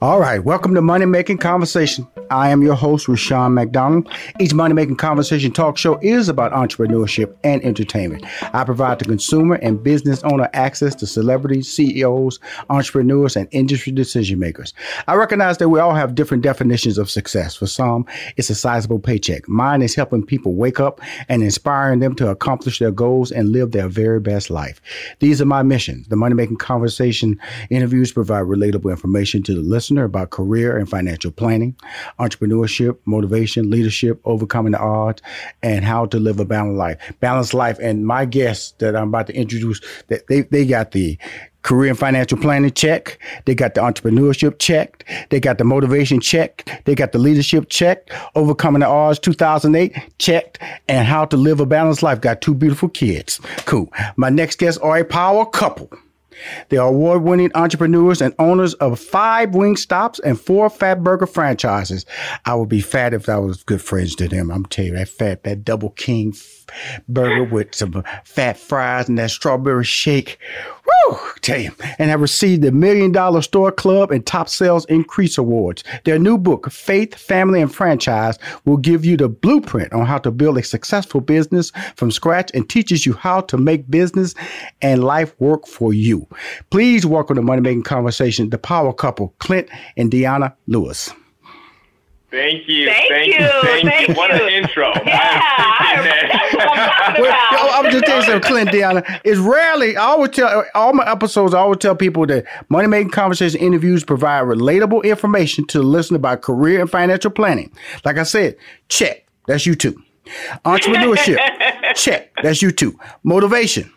All right, welcome to Money Making Conversation. I am your host, Rushion McDonald. Each Money Making Conversation talk show is about entrepreneurship and entertainment. I provide the consumer and business owner access to celebrities, CEOs, entrepreneurs, and industry decision makers. I recognize that we all have different definitions of success. For some, it's a sizable paycheck. Mine is helping people wake up and inspiring them to accomplish their goals and live their very best life. These are my missions. The Money Making Conversation interviews provide relatable information to the listener listener about career and financial planning, entrepreneurship, motivation, leadership, overcoming the odds, and how to live a balanced life. Balanced life. And my guests that I'm about to introduce, that they, they got the career and financial planning check. They got the entrepreneurship checked. They got the motivation checked. They got the leadership checked. Overcoming the odds 2008 checked. And how to live a balanced life. Got two beautiful kids. Cool. My next guests are a power couple. They are award winning entrepreneurs and owners of five Wingstops and four Fatburger franchises. I would be fat if I was good friends to them. I'm telling you, that fat, that double king burger with some fat fries and that strawberry shake. Woo! Tell you. And have received the Million Dollar Store Club and Top Sales Increase Awards. Their new book, Faith, Family, and Franchise, will give you the blueprint on how to build a successful business from scratch and teaches you how to make business and life work for you. Please welcome to Money Making Conversation, the power couple, Clint and DeAnna Lewis. Thank you. Thank, thank you. Thank, thank you. What an intro. Yeah, I'm Well, I'm just telling you something, Clint DeAnna. It's rarely. I always tell all my episodes. I always tell people that money making conversation interviews provide relatable information to the listener about career and financial planning. Like I said, check. That's you too. Entrepreneurship, check. That's you too. Motivation,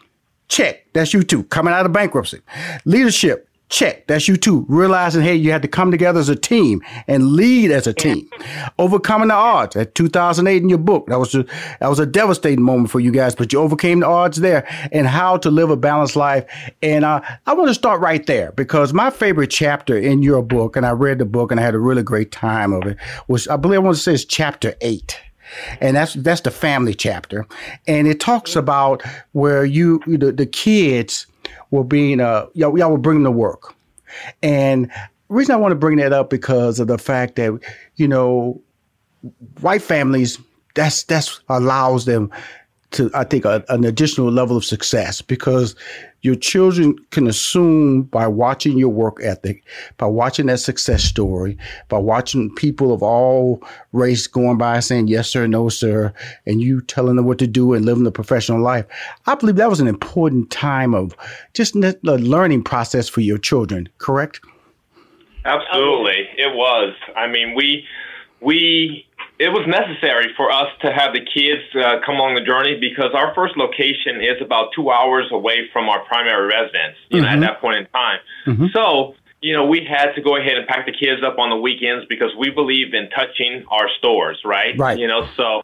check. That's you too. Coming out of bankruptcy, leadership. Check. That's you too. Realizing, hey, you had to come together as a team and lead as a team. Overcoming the odds. At 2008 in your book, that was a, that was a devastating moment for you guys, but you overcame the odds there. And how to live a balanced life. And uh, I want to start right there because my favorite chapter in your book, and I read the book and I had a really great time of it, was I believe I want to say it's chapter eight and that's that's the family chapter, and it talks about where you the, the kids were being uh y'all, y'all were bringing to work, and reason I want to bring that up because of the fact that you know white families that's that's allows them to I think a, an additional level of success because your children can assume by watching your work ethic, by watching that success story, by watching people of all race going by saying yes sir, no sir, and you telling them what to do and living a professional life. I believe that was an important time of just the learning process for your children. Correct? Absolutely, it was. I mean, we we it was necessary for us to have the kids uh, come along the journey because our first location is about two hours away from our primary residence. You know, at that point in time. So you know, we had to go ahead and pack the kids up on the weekends because we believed in touching our stores, right? Right. You know, so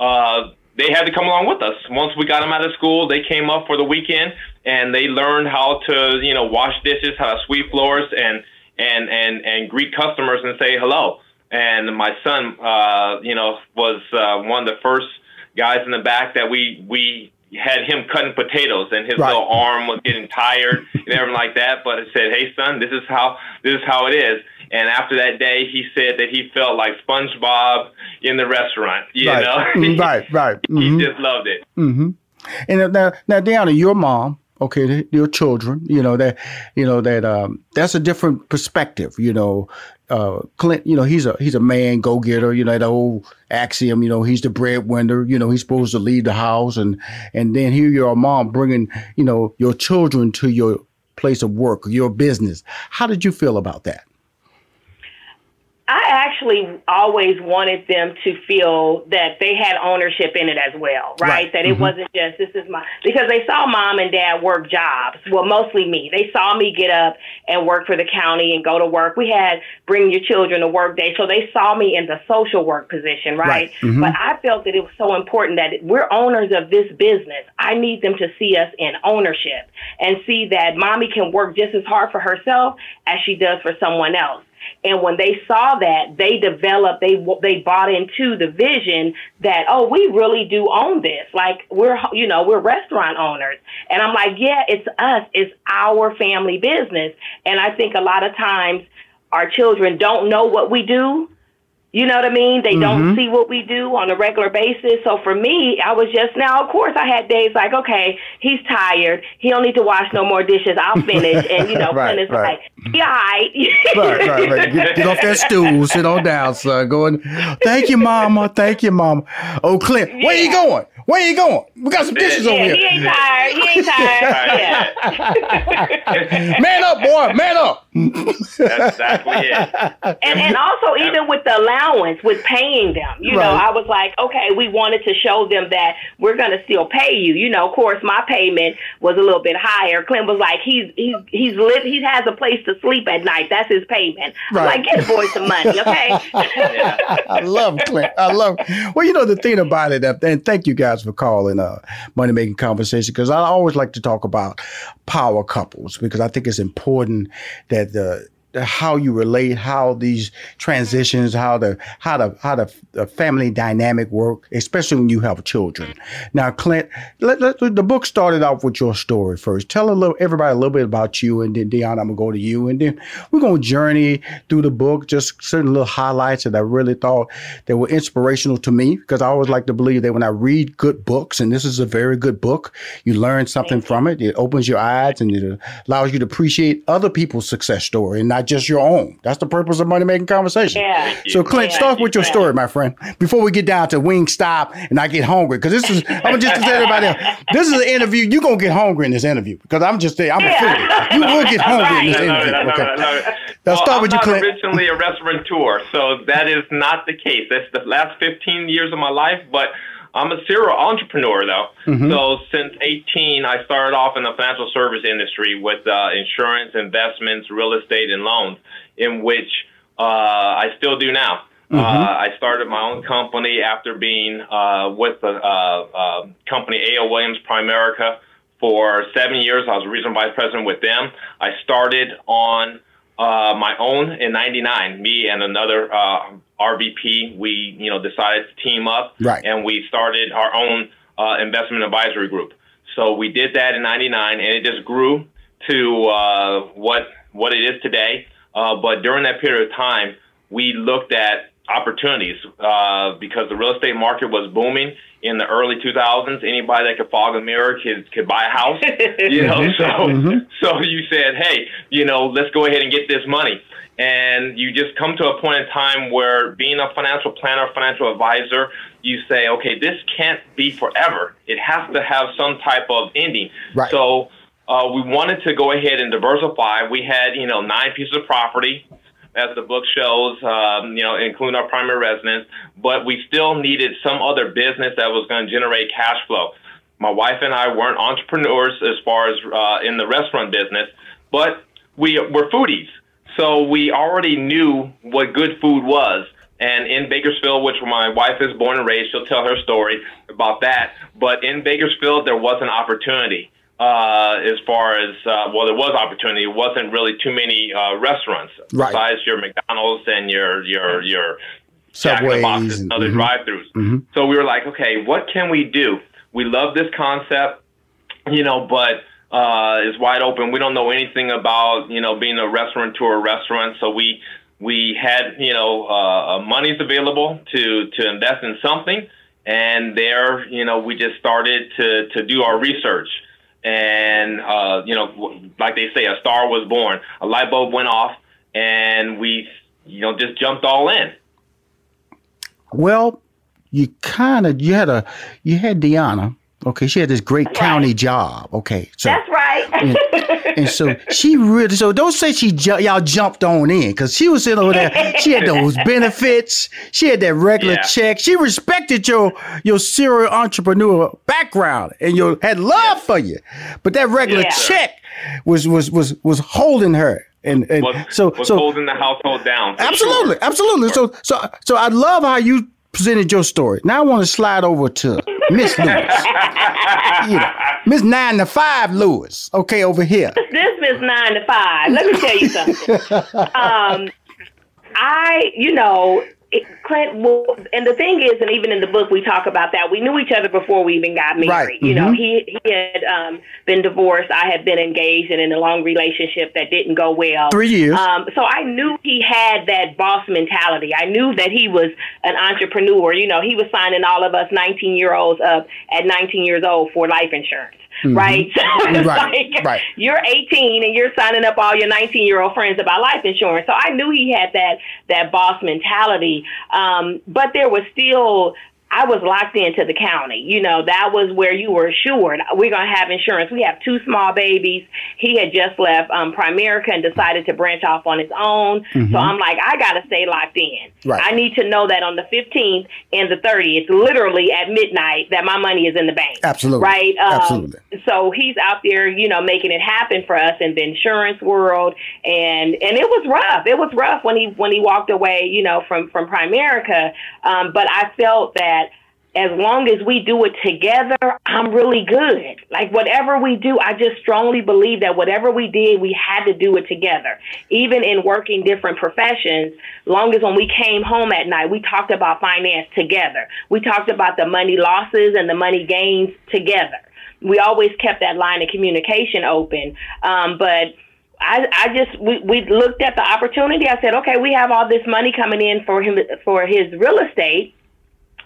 uh, they had to come along with us. Once we got them out of school, they came up for the weekend and they learned how to, you know, wash dishes, how to sweep floors, and and and and greet customers and say hello. And my son, uh, you know, was uh, one of the first guys in the back that we we had him cutting potatoes, and his Right. little arm was getting tired and everything like that. But I said, "Hey, son, this is how this is how it is." And after that day, he said that he felt like SpongeBob in the restaurant. You right. know, Mm, right. Right. he Mhm. just loved it. Mm-hmm. And now, now, DeAnna, your mom, okay, your children, you know that, you know that, um, that's a different perspective. You know, uh, Clint, you know, he's a he's a man, go getter. You know that old axiom. You know, he's the breadwinner. You know, he's supposed to leave the house, and and then here your mom bringing, you know, your children to your place of work, your business. How did you feel about that? Actually always wanted them to feel that they had ownership in it as well, right? Right. That it wasn't just this is my because they saw mom and dad work jobs. Well, mostly me. They saw me get up and work for the county and go to work. We had bring your children to work day, so they saw me in the social work position, right? Right. Mhm. But I felt that it was so important that we're owners of this business. I need them to see us in ownership and see that mommy can work just as hard for herself as she does for someone else. And when they saw that, they developed, they they bought into the vision that oh, we really do own this. Like we're you know we're restaurant owners, and I'm like, yeah, it's us, it's our family business. And I think a lot of times our children don't know what we do. You know what I mean? They don't mm-hmm. see what we do on a regular basis. So for me, I was just now, of course, I had days like, okay, he's tired. He don't need to wash no more dishes. I'll finish. And, you know, Right, Clint is right. like, yeah, all right. right, right, right. Get, get off that stool, sit on down, son. Going, thank you, mama. Thank you, mama. Oh, Clint, where you going? Where you going? We got some dishes over here. he ain't tired. He ain't tired. Yeah. Man up, boy. Man up. That's exactly it. And and also even with the allowance, with paying them, you know, I was like, okay, we wanted to show them that we're gonna still pay you. You know, of course, my payment was a little bit higher. Clint was like, he's he's he's live, he has a place to sleep at night. That's his payment. I'm Right. like, get the boy some money, okay? I love Clint. I love. Well, you know the thing about it, and thank you guys for calling uh, Money Making Conversation because I always like to talk about power couples because I think it's important that the- Uh, how you relate, how these transitions, how the how the how the, the family dynamic work, especially when you have children. Now, Clint, let, let, the book started off with your story first. Tell a little everybody a little bit about you, and then DeAnna, I'm gonna go to you, and then we're gonna journey through the book, just certain little highlights that I really thought that were inspirational to me, because I always like to believe that when I read good books, and this is a very good book, you learn something from it. It opens your eyes and it allows you to appreciate other people's success story and not just your own. That's the purpose of money making conversation. Yeah. So Clint, Yeah, start with your yeah. story, my friend. Before we get down to Wingstop and I get hungry, because this is I'm gonna just tell everybody else, this is an interview. You're gonna get hungry in this interview because I'm just there. I'm a foodie. You will get hungry in this I love it, interview. I love it, I Okay. it. Now Well, start I'm with you, Clint. originally a restaurateur, so that is not the case. That's the last 15 years of my life, but I'm a serial entrepreneur, though. Mm-hmm. So since 18, I started off in the financial service industry with uh, insurance, investments, real estate, and loans, in which uh, I still do now. Uh, I started my own company after being uh, with the uh, uh, company A.L. Williams Primerica for seven years. I was a regional vice president with them. I started on uh, my own in '99. Me and another uh, RVP, we you know decided to team up, Right. and we started our own uh, investment advisory group. So we did that in '99, and it just grew to uh, what what it is today. Uh, but during that period of time, we looked at opportunities uh, because the real estate market was booming in the early 2000s. Anybody that could fog a mirror could, could buy a house, you know. So, so you said, hey, you know, let's go ahead and get this money. And you just come to a point in time where being a financial planner, financial advisor, you say, okay, this can't be forever. It has to have some type of ending. Right. So uh, we wanted to go ahead and diversify. We had, you know, nine pieces of property, as the book shows, um, you know, including our primary residence, but we still needed some other business that was going to generate cash flow. My wife and I weren't entrepreneurs as far as uh, in the restaurant business, but we were foodies. So we already knew what good food was. And in Bakersfield, which my wife is born and raised, she'll tell her story about that. But in Bakersfield, there was an opportunity uh, as far as, uh, well, there was opportunity. It wasn't really too many uh, restaurants Right. besides your McDonald's and your, your, your Jack in the Subways Boxes and- other mhm. drive-throughs. So we were like, okay, what can we do? We love this concept, you know, but uh, it's wide open. We don't know anything about, you know, being a restaurateur restaurant. So we we had, you know, uh, monies available to to invest in something, and there, you know, we just started to to do our research. And uh, you know, like they say, a star was born. A light bulb went off, and we, you know, just jumped all in. Well, you kind of you had a you had Deanna. Okay, she had this great county job. Okay, so That's right. and so she really so don't say she ju- y'all jumped on in because she was sitting over there. She had those benefits. She had that regular Yeah. check. She respected your your serial entrepreneur background and your had love for you. But that regular Yeah. check was was was was holding her. And and Was, so was so holding the household down. Absolutely, sure. absolutely. So, so, so I love how you presented your story. Now I want to slide over to Miss Lewis, you know, Miss Nine to Five Lewis. Okay, over here. this is nine to five. Let me tell you something. um, I, you know, it, Clint, well, and the thing is, and even in the book we talk about that. We knew each other before we even got married. Right. You know, Mhm. he he had um, been divorced. I had been engaged and in a long relationship that didn't go well. Three years. Um, so I knew he had that boss mentality. I knew that he was an entrepreneur. You know, he was signing all of us 19 year olds up at 19 years old for life insurance. Right? So it's Right, like, right. you're 18 and you're signing up all your 19 year old friends about life insurance. So I knew he had that that boss mentality. Um, but there was still I was locked into the county. You know, that was where you were assured we're going to have insurance. We have two small babies. He had just left um, Primerica and decided to branch off on his own. So I'm like, I got to stay locked in. Right. I need to know that on the 15th and the 30th, literally at midnight, that my money is in the bank. Absolutely. Right. Um, Absolutely. So he's out there, you know, making it happen for us in the insurance world, and and it was rough. It was rough when he when he walked away, you know, from from Primerica. Um, but I felt that as long as we do it together, I'm really good. Like whatever we do, I just strongly believe that whatever we did, we had to do it together. Even in working different professions, long as when we came home at night, we talked about finance together. We talked about the money losses and the money gains together. We always kept that line of communication open. Um, but I, I just we, we looked at the opportunity. I said, okay, we have all this money coming in for him for his real estate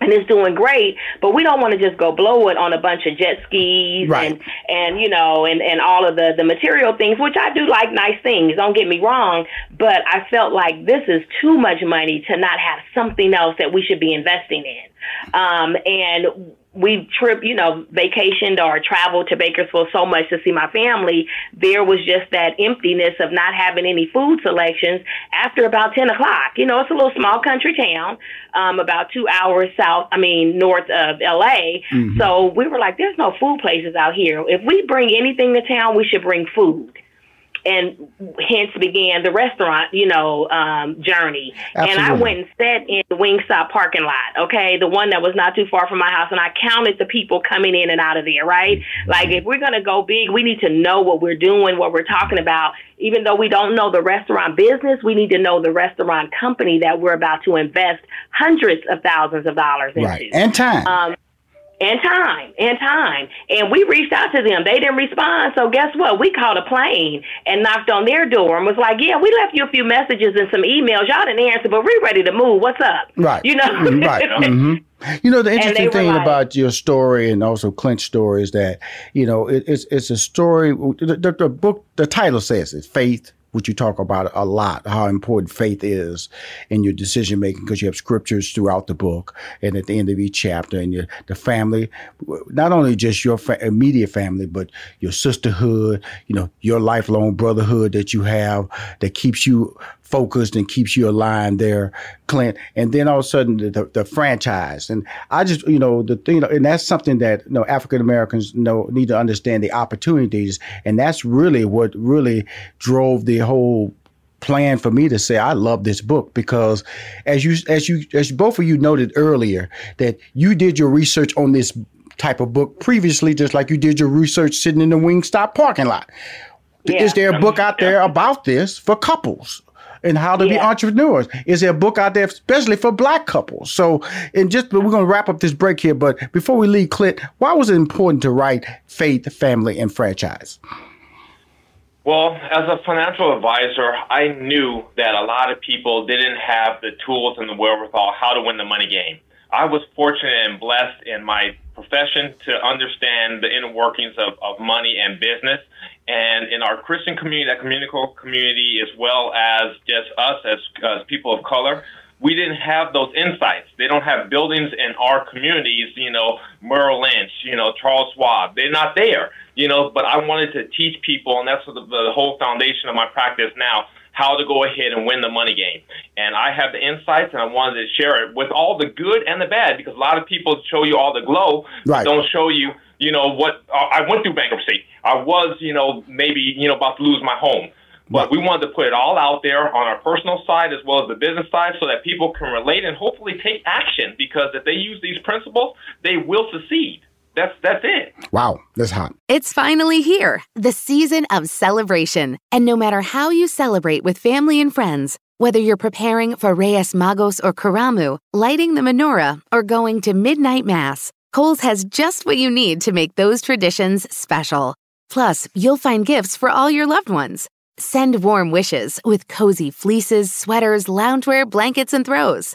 and it's doing great, but we don't want to just go blow it on a bunch of jet skis Right. and and you know and and all of the the material things, which I do like nice things. Don't get me wrong, but I felt like this is too much money to not have something else that we should be investing in. Um, and we trip, you know, vacationed or traveled to Bakersfield so much to see my family. There was just that emptiness of not having any food selections after about 10 o'clock. You know, it's a little small country town, um, about two hours south, I mean, north of LA. Mhm. So we were like, there's no food places out here. If we bring anything to town, we should bring food. And hence began the restaurant, you know, um, journey. And I went and sat in the Wingstop parking lot, okay, the one that was not too far from my house, and I counted the people coming in and out of there, right? Like, if we're going to go big, we need to know what we're doing, what we're talking about. Even though we don't know the restaurant business, we need to know the restaurant company that we're about to invest hundreds of thousands of dollars into. Right. And time. Um, and time, and time. And we reached out to them. They didn't respond. So guess what? We called a plane and knocked on their door and was like, yeah, we left you a few messages and some emails. Y'all didn't answer, but we're ready to move. What's up? Right. You know? Right. hmm You know, the interesting thing like- about your story and also Clint's story is that, you know, it, it's it's a story. The, the, the book, the title says it, faith, which you talk about a lot, how important faith is in your decision making because you have scriptures throughout the book and at the end of each chapter and your the family, not only just your fa- immediate family, but your sisterhood, you know, your lifelong brotherhood that you have that keeps you focused and keeps you aligned there, Clint. And then all of a sudden the, the, the franchise. And I just, you know, the thing, and that's something that, you know, African Americans know need to understand the opportunities. And that's really what really drove the whole plan for me to say I love this book because as you as you as both of you noted earlier that you did your research on this type of book previously just like you did your research sitting in the Wingstop parking lot. Is there a book out there about this for couples? And how to be entrepreneurs. Is there a book out there, especially for black couples? So, and just but we're going to wrap up this break here. But before we leave, Clint, why was it important to write faith, family, and franchise? Well, as a financial advisor, I knew that a lot of people didn't have the tools and the wherewithal how to win the money game. I was fortunate and blessed in my profession to understand the inner workings of, of money and business. And in our Christian community, that communical community, as well as just us as, as people of color, we didn't have those insights. They don't have buildings in our communities, you know, Merrill Lynch, you know, Charles Schwab. They're not there, you know, but I wanted to teach people, and that's the, the whole foundation of my practice now, how to go ahead and win the money game. And I have the insights, and I wanted to share it with all the good and the bad, because a lot of people show you all the glow, Right. don't show you, you know, what uh, I went through bankruptcy. I was, you know, maybe, you know, about to lose my home. But we wanted to put it all out there on our personal side as well as the business side so that people can relate and hopefully take action because if they use these principles, they will succeed. That's that's it. Wow, that's hot. It's finally here, the season of celebration. And no matter how you celebrate with family and friends, whether you're preparing for Reyes Magos or Karamu, lighting the menorah, or going to midnight mass, Kohl's has just what you need to make those traditions special. Plus, you'll find gifts for all your loved ones. Send warm wishes with cozy fleeces, sweaters, loungewear, blankets, and throws.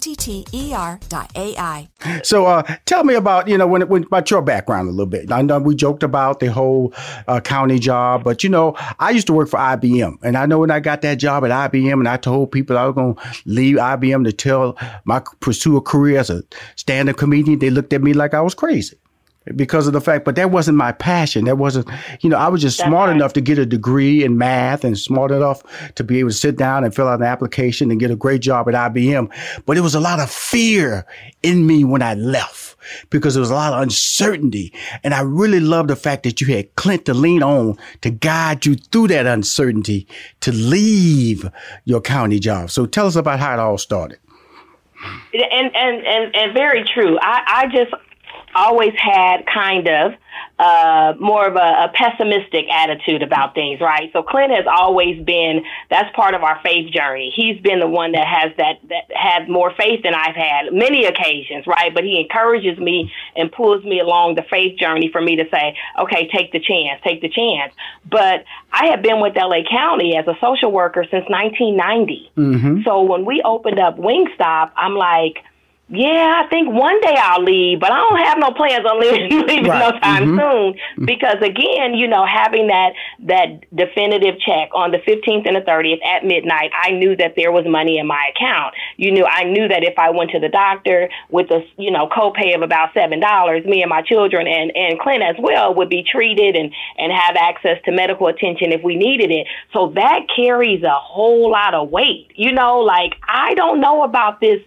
T T E R dot AI. So, uh, tell me about you know when, when about your background a little bit. I know we joked about the whole uh, county job, but you know I used to work for IBM, and I know when I got that job at IBM, and I told people I was going to leave IBM to tell my pursue a career as a stand-up comedian, they looked at me like I was crazy because of the fact, but that wasn't my passion. That wasn't, you know, I was just That's smart right. enough to get a degree in math and smart enough to be able to sit down and fill out an application and get a great job at IBM. But it was a lot of fear in me when I left because there was a lot of uncertainty. And I really love the fact that you had Clint to lean on to guide you through that uncertainty to leave your county job. So tell us about how it all started. and and and, and very true. I, I just always had kind of uh, more of a, a pessimistic attitude about things, right? So Clint has always been that's part of our faith journey. He's been the one that has that that had more faith than I've had many occasions, right? But he encourages me and pulls me along the faith journey for me to say, okay, take the chance, take the chance. But I have been with LA County as a social worker since 1990. Mm-hmm. So when we opened up Wingstop, I'm like, yeah, I think one day I'll leave, but I don't have no plans on leaving, leaving Right. no time Mhm. soon. Because again, you know, having that that definitive check on the 15th and the 30th at midnight, I knew that there was money in my account. You knew, I knew that if I went to the doctor with a you know copay of about seven dollars, me and my children and and Clint as well would be treated and and have access to medical attention if we needed it. So that carries a whole lot of weight. You know, like I don't know about this.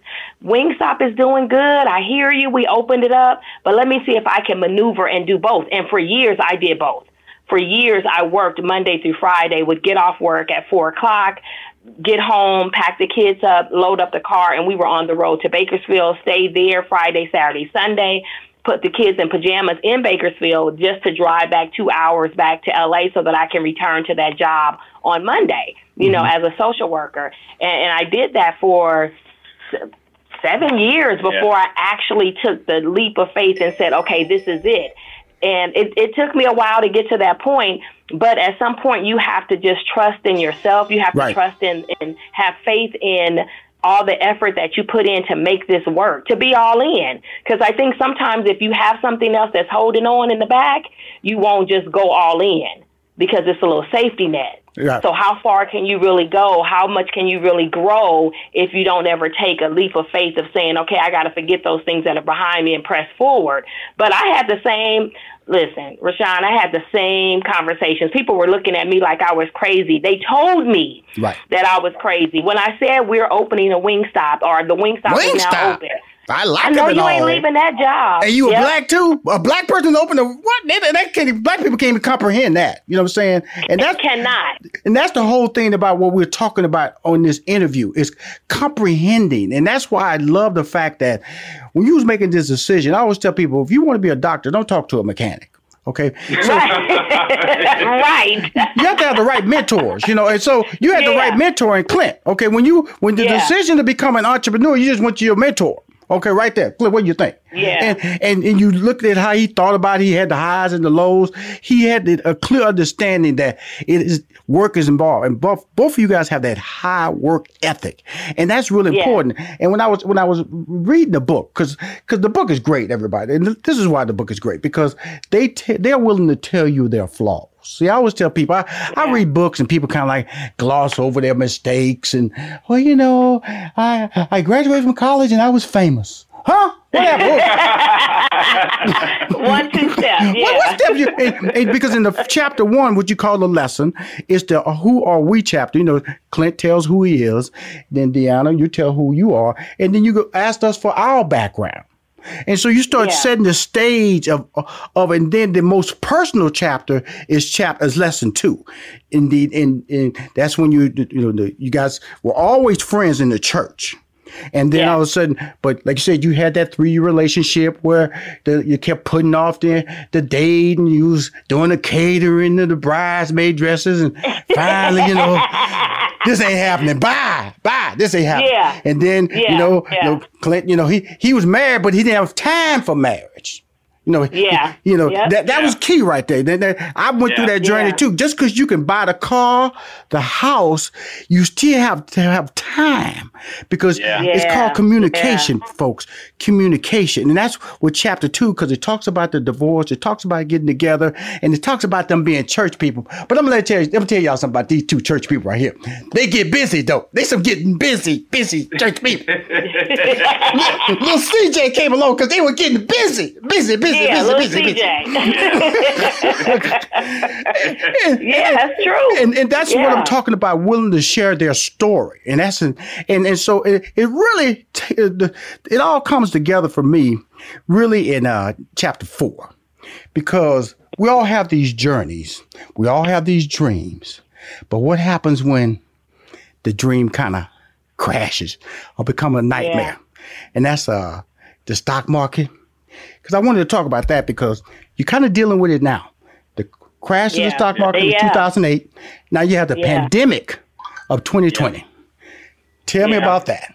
Wingstop is doing good. I hear you. We opened it up, but let me see if I can maneuver and do both. And for years, I did both. For years, I worked Monday through Friday, would get off work at four o'clock, get home, pack the kids up, load up the car, and we were on the road to Bakersfield, stay there Friday, Saturday, Sunday, put the kids in pajamas in Bakersfield just to drive back two hours back to LA so that I can return to that job on Monday, you know, mm-hmm. as a social worker. And, and I did that for seven years before I actually took the leap of faith and said, okay, this is it. And it, it took me a while to get to that point, but at some point you have to just trust in yourself. You have to trust in and have faith in all the effort that you put in to make this work, to be all in. Because I think sometimes if you have something else that's holding on in the back, you won't just go all in because it's a little safety net. Yeah. So how far can you really go? How much can you really grow if you don't ever take a leap of faith of saying, okay, I got to forget those things that are behind me and press forward? But I had the same, listen, Rushion, I had the same conversations. People were looking at me like I was crazy. They told me Right. that I was crazy. When I said we're opening a Wingstop or the Wingstop is now open. I like I know you ain't leaving that job. And you a black too? A black person open the what? They, they can't, black people can't even comprehend that. You know what I'm saying? And that's cannot. And that's the whole thing about what we're talking about on this interview is comprehending. And that's why I love the fact that when you was making this decision, I always tell people if you want to be a doctor, don't talk to a mechanic. Okay. So right. you have to have the right mentors, you know. And so you had the right mentor in Clint. Okay. When you when the Yeah. decision to become an entrepreneur, you just went to your mentor. Okay, right there. Clint, what do you think? Yeah. And, and and you looked at how he thought about it. He had the highs and the lows. He had a clear understanding that it is work is involved, and both both of you guys have that high work ethic, and that's really Yeah. important. And when I was when I was reading the book, because because the book is great, everybody, and this is why the book is great because they te- they're willing to tell you their flaws. See, I always tell people I, I read books and people kind of like gloss over their mistakes and well, you know, I I graduated from college and I was famous. Huh? What happened? One, two steps. Yeah. What, what step you? And, and because in the chapter one, what you call the lesson is the uh, who are we chapter. You know, Clint tells who he is, then DeAnna, you tell who you are, and then you go ask us for our background. And so you start Yeah. setting the stage of of, and then the most personal chapter is chapter is lesson two. Indeed, and, and that's when you you know the, you guys were always friends in the church. And then all of a sudden, but like you said, you had that three year relationship where the, you kept putting off the, the date and you was doing the catering and the bridesmaid dresses. And finally, you know, this ain't happening. Bye, bye. This ain't happening. Yeah. And then, Yeah, you know, yeah. you know, Clint, you know, he, he was married, but he didn't have time for marriage. You know, Yeah. you know Yep. that that was key right there. That- that- I went through that journey Yeah. too. Just because you can buy the car, the house, you still have to have time because Yeah. it's Yeah. called communication, folks. Communication, and that's what chapter two because it talks about the divorce, it talks about getting together, and it talks about them being church people. But I'm gonna tell you, I'm gonna tell y'all something about these two church people right here. They get busy though. They some getting busy, busy church people. Little CJ came along because they were getting busy, busy, busy, Yeah, busy, busy, busy. yeah, that's true. And, and that's what I'm talking about, willing to share their story. And that's and and so it, it really t- it, it all comes together for me really in uh chapter 4. Because we all have these journeys. We all have these dreams. But what happens when the dream kind of crashes or become a nightmare? And that's uh the stock market. Because I wanted to talk about that because you're kind of dealing with it now. The crash of the stock market in 2008. Now you have the Yeah. pandemic of 2020. Tell me about that.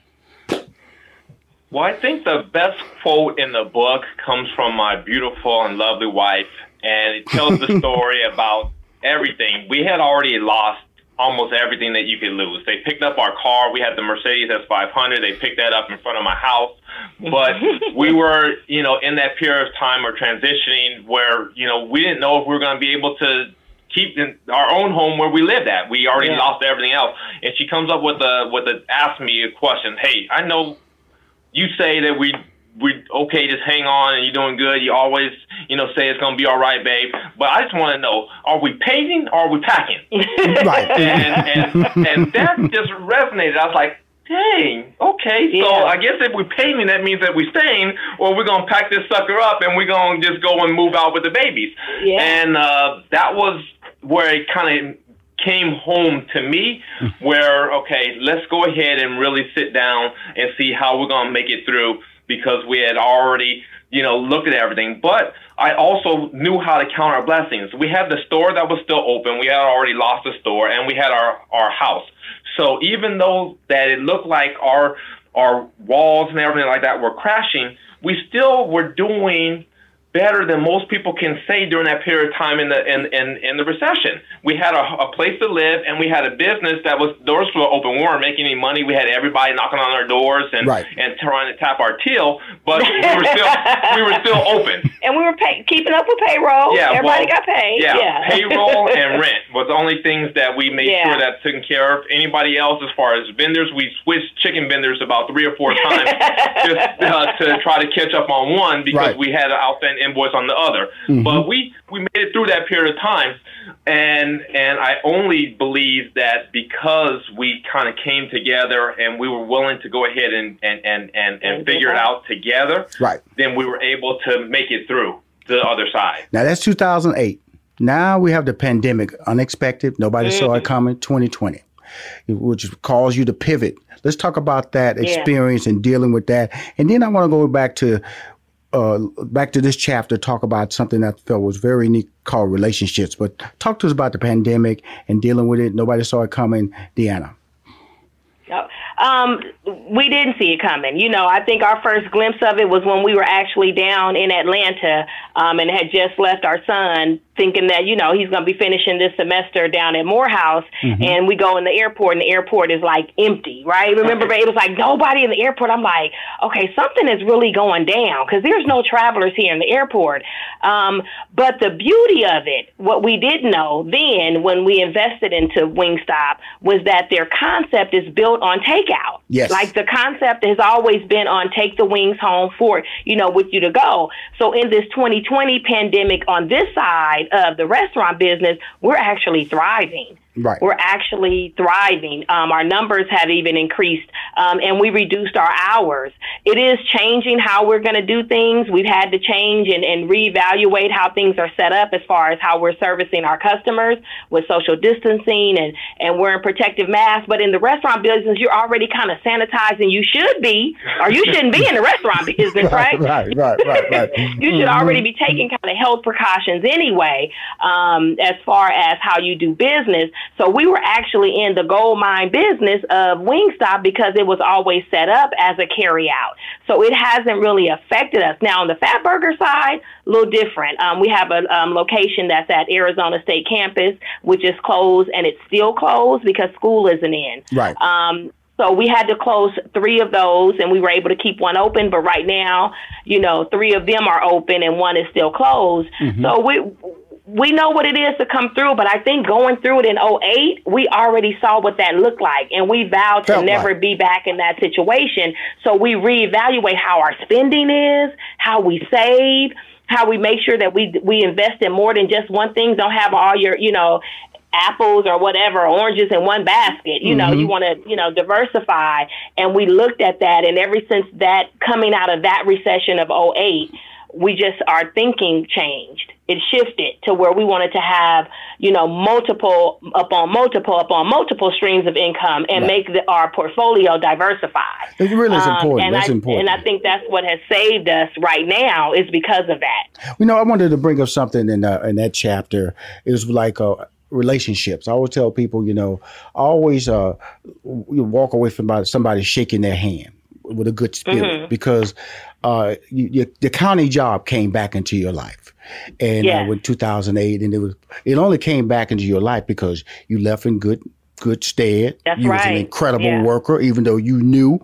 Well, I think the best quote in the book comes from my beautiful and lovely wife, and it tells the story about everything. We had already lost almost everything that you could lose. They picked up our car. We had the Mercedes S500. They picked that up in front of my house. But we were, you know, in that period of time or transitioning where, you know, we didn't know if we were going to be able to keep in our own home where we lived at. We already Yeah. lost everything else. And she comes up with a with a ask me a question. Hey, I know you say that we we okay, just hang on and you're doing good. You always, you know, say it's gonna be all right, babe. But I just want to know: Are we paving or are we packing? Right. and and and that just resonated. I was like, dang, okay. So I guess if we're paving, that means that we're staying, or we're gonna pack this sucker up and we're gonna just go and move out with the babies. Yeah. And uh, that was where it kind of came home to me where okay let's go ahead and really sit down and see how we're going to make it through because we had already you know looked at everything. But i also knew how to count our blessings. We had the store that was still open. We had already lost the store and we had our our house. So even though that it looked like our our walls and everything like that were crashing we still were doing better than most people can say during that period of time in the in, in, in the recession. We had a, a place to live and we had a business that was doors were open. We weren't making any money. We had everybody knocking on our doors and Right. and trying to tap our till, but we were still we were still open. and we were pay- keeping up with payroll. Yeah, Everybody well, got paid. Yeah, Yeah. payroll and rent was the only things that we made Yeah. sure that taken care of. Anybody else, as far as vendors, we switched chicken vendors about three or four times just uh, to try to catch up on one because Right. we had an outstanding invoice on the other. Mm-hmm. But we we made it through that period of time, and and I only believe that because we kind of came together and we were willing to go ahead and and and and, and figure it out together. Right. Then we were able to make it through to the other side. Now that's 2008. Now we have the pandemic, unexpected. Nobody saw it mm-hmm. coming. 2020, which caused you to pivot. Let's talk about that Yeah. experience and dealing with that. And then I want to go back to uh, back to this chapter, talk about something that I felt was very unique called relationships. But talk to us about the pandemic and dealing with it. Nobody saw it coming. DeAnna. Um, we didn't see it coming. You know, I think our first glimpse of it was when we were actually down in Atlanta um, and had just left our son, thinking that you know he's going to be finishing this semester down at Morehouse, and we go in the airport, and the airport is like empty, right? Remember, it was like nobody in the airport. I'm like, okay, something is really going down because there's no travelers here in the airport. Um, but the beauty of it, what we didn't know then when we invested into Wingstop was that their concept is built on takeout. Yes. Like the concept has always been on take the wings home for, you know, with you to go. So in this 2020 pandemic on this side of the restaurant business, we're actually thriving. Right. We're actually thriving. Um, our numbers have even increased um, and we reduced our hours. It is changing how we're going to do things. We've had to change and, and reevaluate how things are set up as far as how we're servicing our customers with social distancing and, and wearing protective masks. But in the restaurant business, you're already kind of sanitizing. You should be, or you shouldn't be in the restaurant business, right? right, right, right, right. you should already be taking kind of health precautions anyway, um, as far as how you do business. So we were actually in the gold mine business of Wingstop because it was always set up as a carry out. So it hasn't really affected us. Now on the Fatburger side, a little different. Um, we have a um, location that's at Arizona State campus, which is closed and it's still closed because school isn't in. Right. Um, so we had to close three of those and we were able to keep one open. But right now, you know, three of them are open and one is still closed. Mm-hmm. So we, we know what it is to come through, but I think going through it in 08, we already saw what that looked like and we vowed to Felt never like. be back in that situation. So we reevaluate how our spending is, how we save, how we make sure that we we invest in more than just one thing. Don't have all your, you know, apples or whatever, oranges in one basket. You know, mm-hmm. you want to, you know, diversify. And we looked at that. And ever since that coming out of that recession of 08, we just, our thinking changed. It shifted to where we wanted to have, you know, multiple upon multiple upon multiple streams of income and right. make the, our portfolio diversified. It really is um, important. Um, that's I, important. And I think that's what has saved us right now is because of that. You know, I wanted to bring up something in uh, in that chapter. It was like a relationships. I always tell people, you know, always uh, you walk away from somebody shaking their hand with a good spirit mm-hmm. because uh, you, you, the county job came back into your life, and uh, when 2008, and it was it only came back into your life because you left in good good stead. That's you right. was an incredible yeah. worker, even though you knew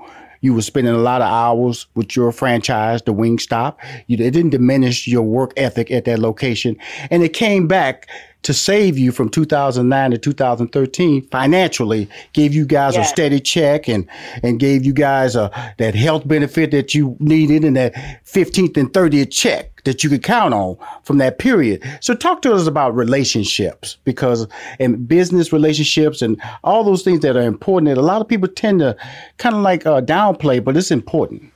you were spending a lot of hours with your franchise, the Wingstop. You, it didn't diminish your work ethic at that location, and it came back to save you from 2009 to 2013 financially, gave you guys yes. a steady check and and gave you guys a that health benefit that you needed and that 15th and 30th check that you could count on from that period. So talk to us about relationships because and business relationships and all those things that are important that a lot of people tend to kind of like uh, downplay, but it's important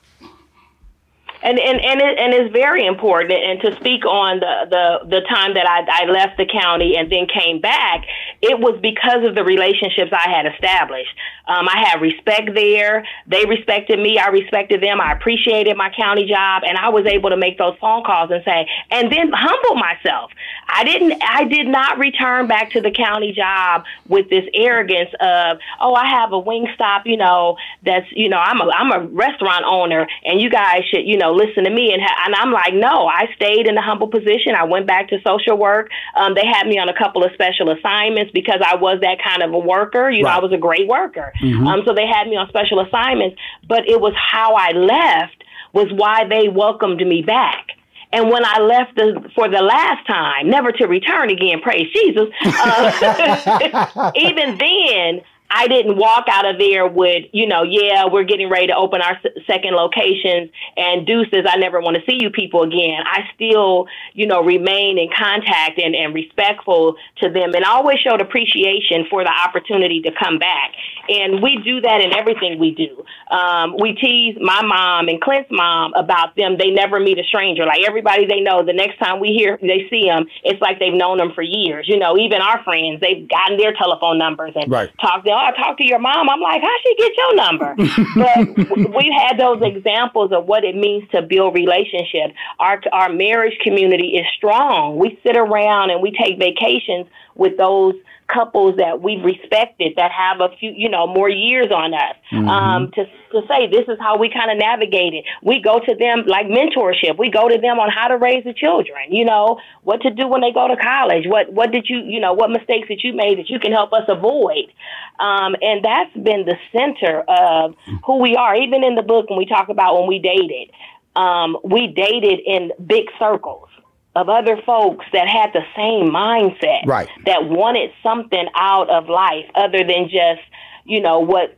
and and and, it, and it's very important. And to speak on the the the time that I, I left the county and then came back, it was because of the relationships I had established. Um, I had respect there. They respected me. I respected them. I appreciated my county job, and I was able to make those phone calls and say, and then humble myself. I didn't. I did not return back to the county job with this arrogance of, oh, I have a Wingstop. You know, that's you know, I'm a I'm a restaurant owner, and you guys should you know listen to me. And ha- and I'm like, no, I stayed in a humble position. I went back to social work. Um, they had me on a couple of special assignments because I was that kind of a worker. You right. know, I was a great worker. Mm-hmm. Um, so they had me on special assignments. But it was how I left was why they welcomed me back. And when I left the, for the last time, never to return again, praise Jesus, uh, even then, I didn't walk out of there with, you know, yeah, we're getting ready to open our second locations and deuces, I never want to see you people again. I still, you know, remain in contact and, and respectful to them and always showed appreciation for the opportunity to come back. And we do that in everything we do. Um, we tease my mom and Clint's mom about them. They never meet a stranger. Like everybody they know, the next time we hear, they see them, it's like they've known them for years. You know, even our friends, they've gotten their telephone numbers and right. talked to I talk to your mom. I'm like, how she get your number? but we've had those examples of what it means to build relationships. Our our marriage community is strong. We sit around and we take vacations with those couples that we've respected that have a few, you know, more years on us. Mm-hmm. Um, to to say this is how we kind of navigate it. We go to them like mentorship. We go to them on how to raise the children. You know what to do when they go to college. What what did you you know what mistakes that you made that you can help us avoid. Um, and that's been the center of who we are. Even in the book when we talk about when we dated, um, we dated in big circles of other folks that had the same mindset, right. that wanted something out of life other than just, you know, what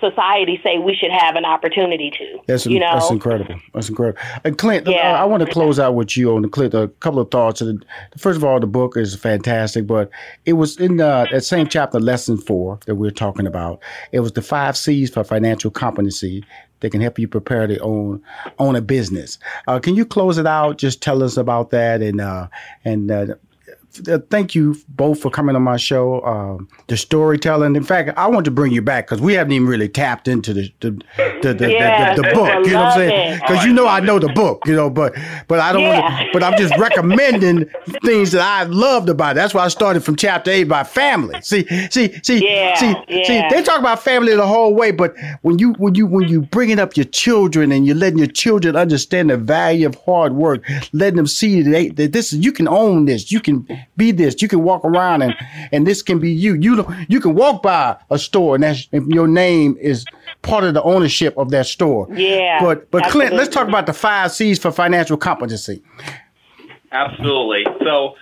society say we should have an opportunity to. That's, you know? that's incredible. That's incredible. And Clint, yeah. I, I want to close out with you on the Clint. A couple of thoughts. First of all, the book is fantastic, but it was in uh, that same chapter, lesson four that we're talking about. It was the five C's for financial competency that can help you prepare to own own a business. Uh, can you close it out? Just tell us about that and uh, and uh, thank you both for coming on my show. Um, the storytelling. In fact, I want to bring you back because we haven't even really tapped into the the the, the, yes, the, the book. You know what I'm saying? Because you know I know the book. You know, but but I don't. Yeah. Want to, but I'm just recommending things that I loved about it. That's why I started from chapter eight by family. See, see, see, yeah, see, yeah. see. They talk about family the whole way, but when you when you when you bringing up your children and you're letting your children understand the value of hard work, letting them see that, they, that this is you can own this. You can be this. You can walk around and and this can be you. You you can walk by a store and that's your name is part of the ownership of that store. Yeah. But but absolutely. Clint, let's talk about the five C's for financial competency. Absolutely. So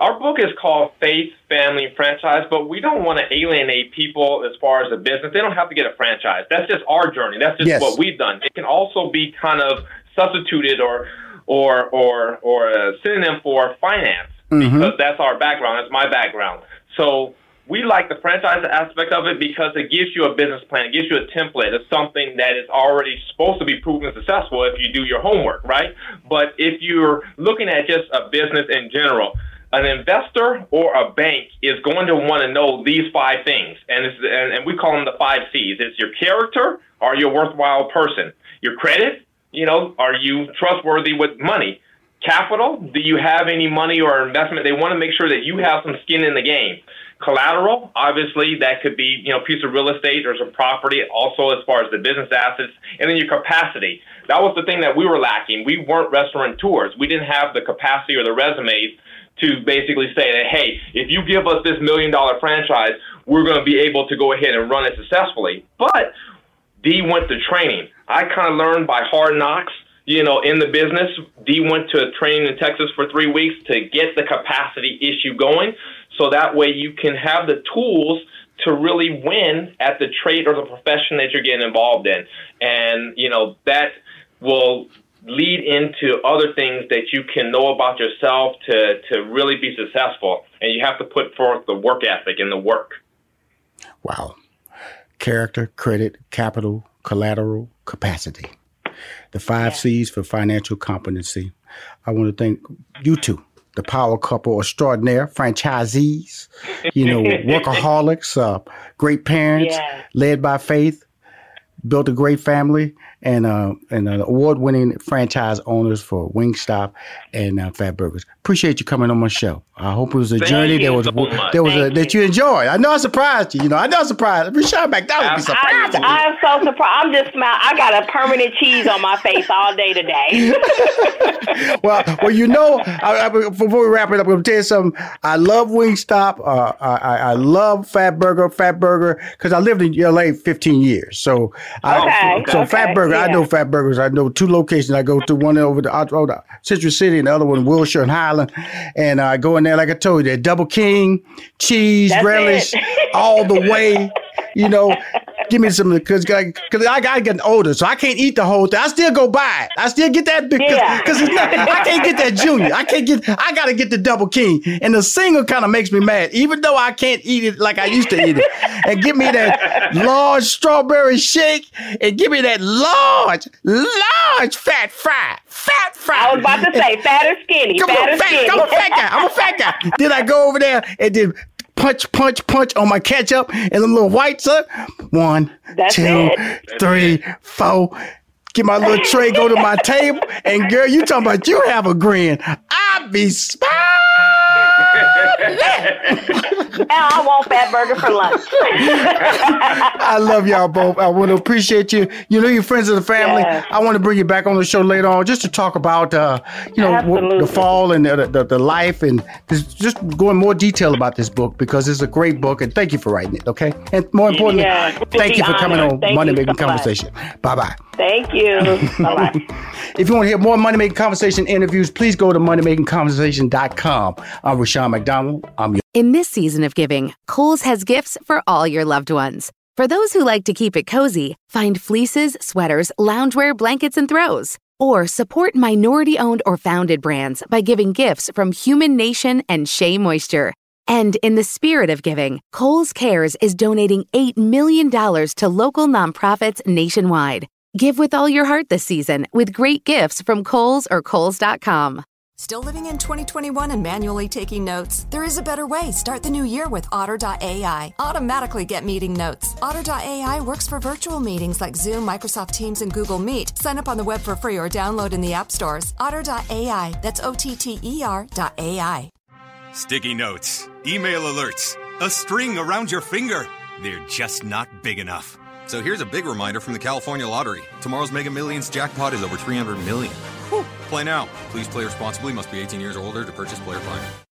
our book is called Faith, Family, and Franchise, but we don't want to alienate people as far as a business. They don't have to get a franchise. That's just our journey. That's just yes. what we've done. It can also be kind of substituted or or or or a synonym for finance mm-hmm. because that's our background. That's my background. So we like the franchise aspect of it because it gives you a business plan. It gives you a template of something that is already supposed to be proven successful if you do your homework, right? But if you're looking at just a business in general, an investor or a bank is going to want to know these five things, and, and, and we call them the five C's. It's your character, are you a worthwhile person? Your credit, you know, are you trustworthy with money? Capital, do you have any money or investment? They want to make sure that you have some skin in the game. Collateral, obviously, that could be, you know, a piece of real estate or some property, also as far as the business assets, and then your capacity. That was the thing that we were lacking. We weren't restaurateurs. We didn't have the capacity or the resumes to basically say that, hey, if you give us this million dollar franchise, we're going to be able to go ahead and run it successfully. But D went to training. I kind of learned by hard knocks you know, in the business. D went to training in Texas for three weeks to get the capacity issue going. So that way you can have the tools to really win at the trade or the profession that you're getting involved in. And, you know, that will lead into other things that you can know about yourself to, to really be successful. And you have to put forth the work ethic and the work. Wow. Character, credit, capital, collateral, capacity the five yeah. C's for financial competency. I want to thank you two, the power couple extraordinaire, franchisees, you know, workaholics, uh, great parents, yeah. led by faith, built a great family, and uh, and uh, award-winning franchise owners for Wingstop and uh, Fatburgers. Appreciate you coming on my show. I hope it was a Thank journey that was so that was a, that you enjoyed. I know I surprised you. You know, I know I surprised. Rushion McDonald would be surprised. I, am so surprised. I'm just smiling. I got a permanent cheese on my face all day today. well, well, you know, I, I, before we wrap it up, I'm gonna tell you something. I love Wingstop. Uh, I, I love Fatburger, Fat Burger, because I lived in LA 15 years. So, okay, I, so okay. Fatburger. Yeah. I know Fatburgers. I know two locations. I go to one over the, the Citrus City and the other one Wilshire and Highland. And I go in there, like I told you, double king, cheese, That's relish, all the way. You know, give me some because because I got getting older, so I can't eat the whole thing. I still go buy it. I still get that because yeah. it's not. I can't get that junior. I can't get. I gotta get the double king, and the single kind of makes me mad, even though I can't eat it like I used to eat it. And give me that large strawberry shake, and give me that large, large fat fry. Fat fry. I was about to say fat or skinny. Come fat on, or fat, skinny. I'm a fat guy. I'm a fat guy. then I go over there and then punch, punch, punch on my ketchup and the little whites up. One, That's two, it. three, four. Get my little tray, go to my table, and girl, you talking about you have a grin. I be smiling. Now I want Fatburger for lunch. I love y'all both. I want to appreciate you. You know, you're friends of the family. I want to bring you back on the show later on just to talk about, uh, you know, w- the fall and the, the, the life and just go in more detail about this book because it's a great book. And thank you for writing it. Okay. And more importantly, yeah, thank you for coming on thank Money Making so Conversation. Bye bye. Thank you. bye bye. if you want to hear more Money Making Conversation interviews, please go to moneymakingconversation.com. I'm Rushion McDonald. I'm your in this season of giving, Kohl's has gifts for all your loved ones. For those who like to keep it cozy, find fleeces, sweaters, loungewear, blankets, and throws. Or support minority owned or founded brands by giving gifts from Humanation and Shea Moisture. And in the spirit of giving, Kohl's Cares is donating $8 million to local nonprofits nationwide. Give with all your heart this season with great gifts from Kohl's or Kohl's.com. Still living in 2021 and manually taking notes? There is a better way. Start the new year with Otter.ai. Automatically get meeting notes. Otter.ai works for virtual meetings like Zoom, Microsoft Teams, and Google Meet. Sign up on the web for free or download in the app stores. Otter.ai. That's O T T E R.ai. Sticky notes, email alerts, a string around your finger. They're just not big enough. So here's a big reminder from the California Lottery. Tomorrow's Mega Millions jackpot is over 300 million. Whew. Play now. Please play responsibly. Must be 18 years or older to purchase player client.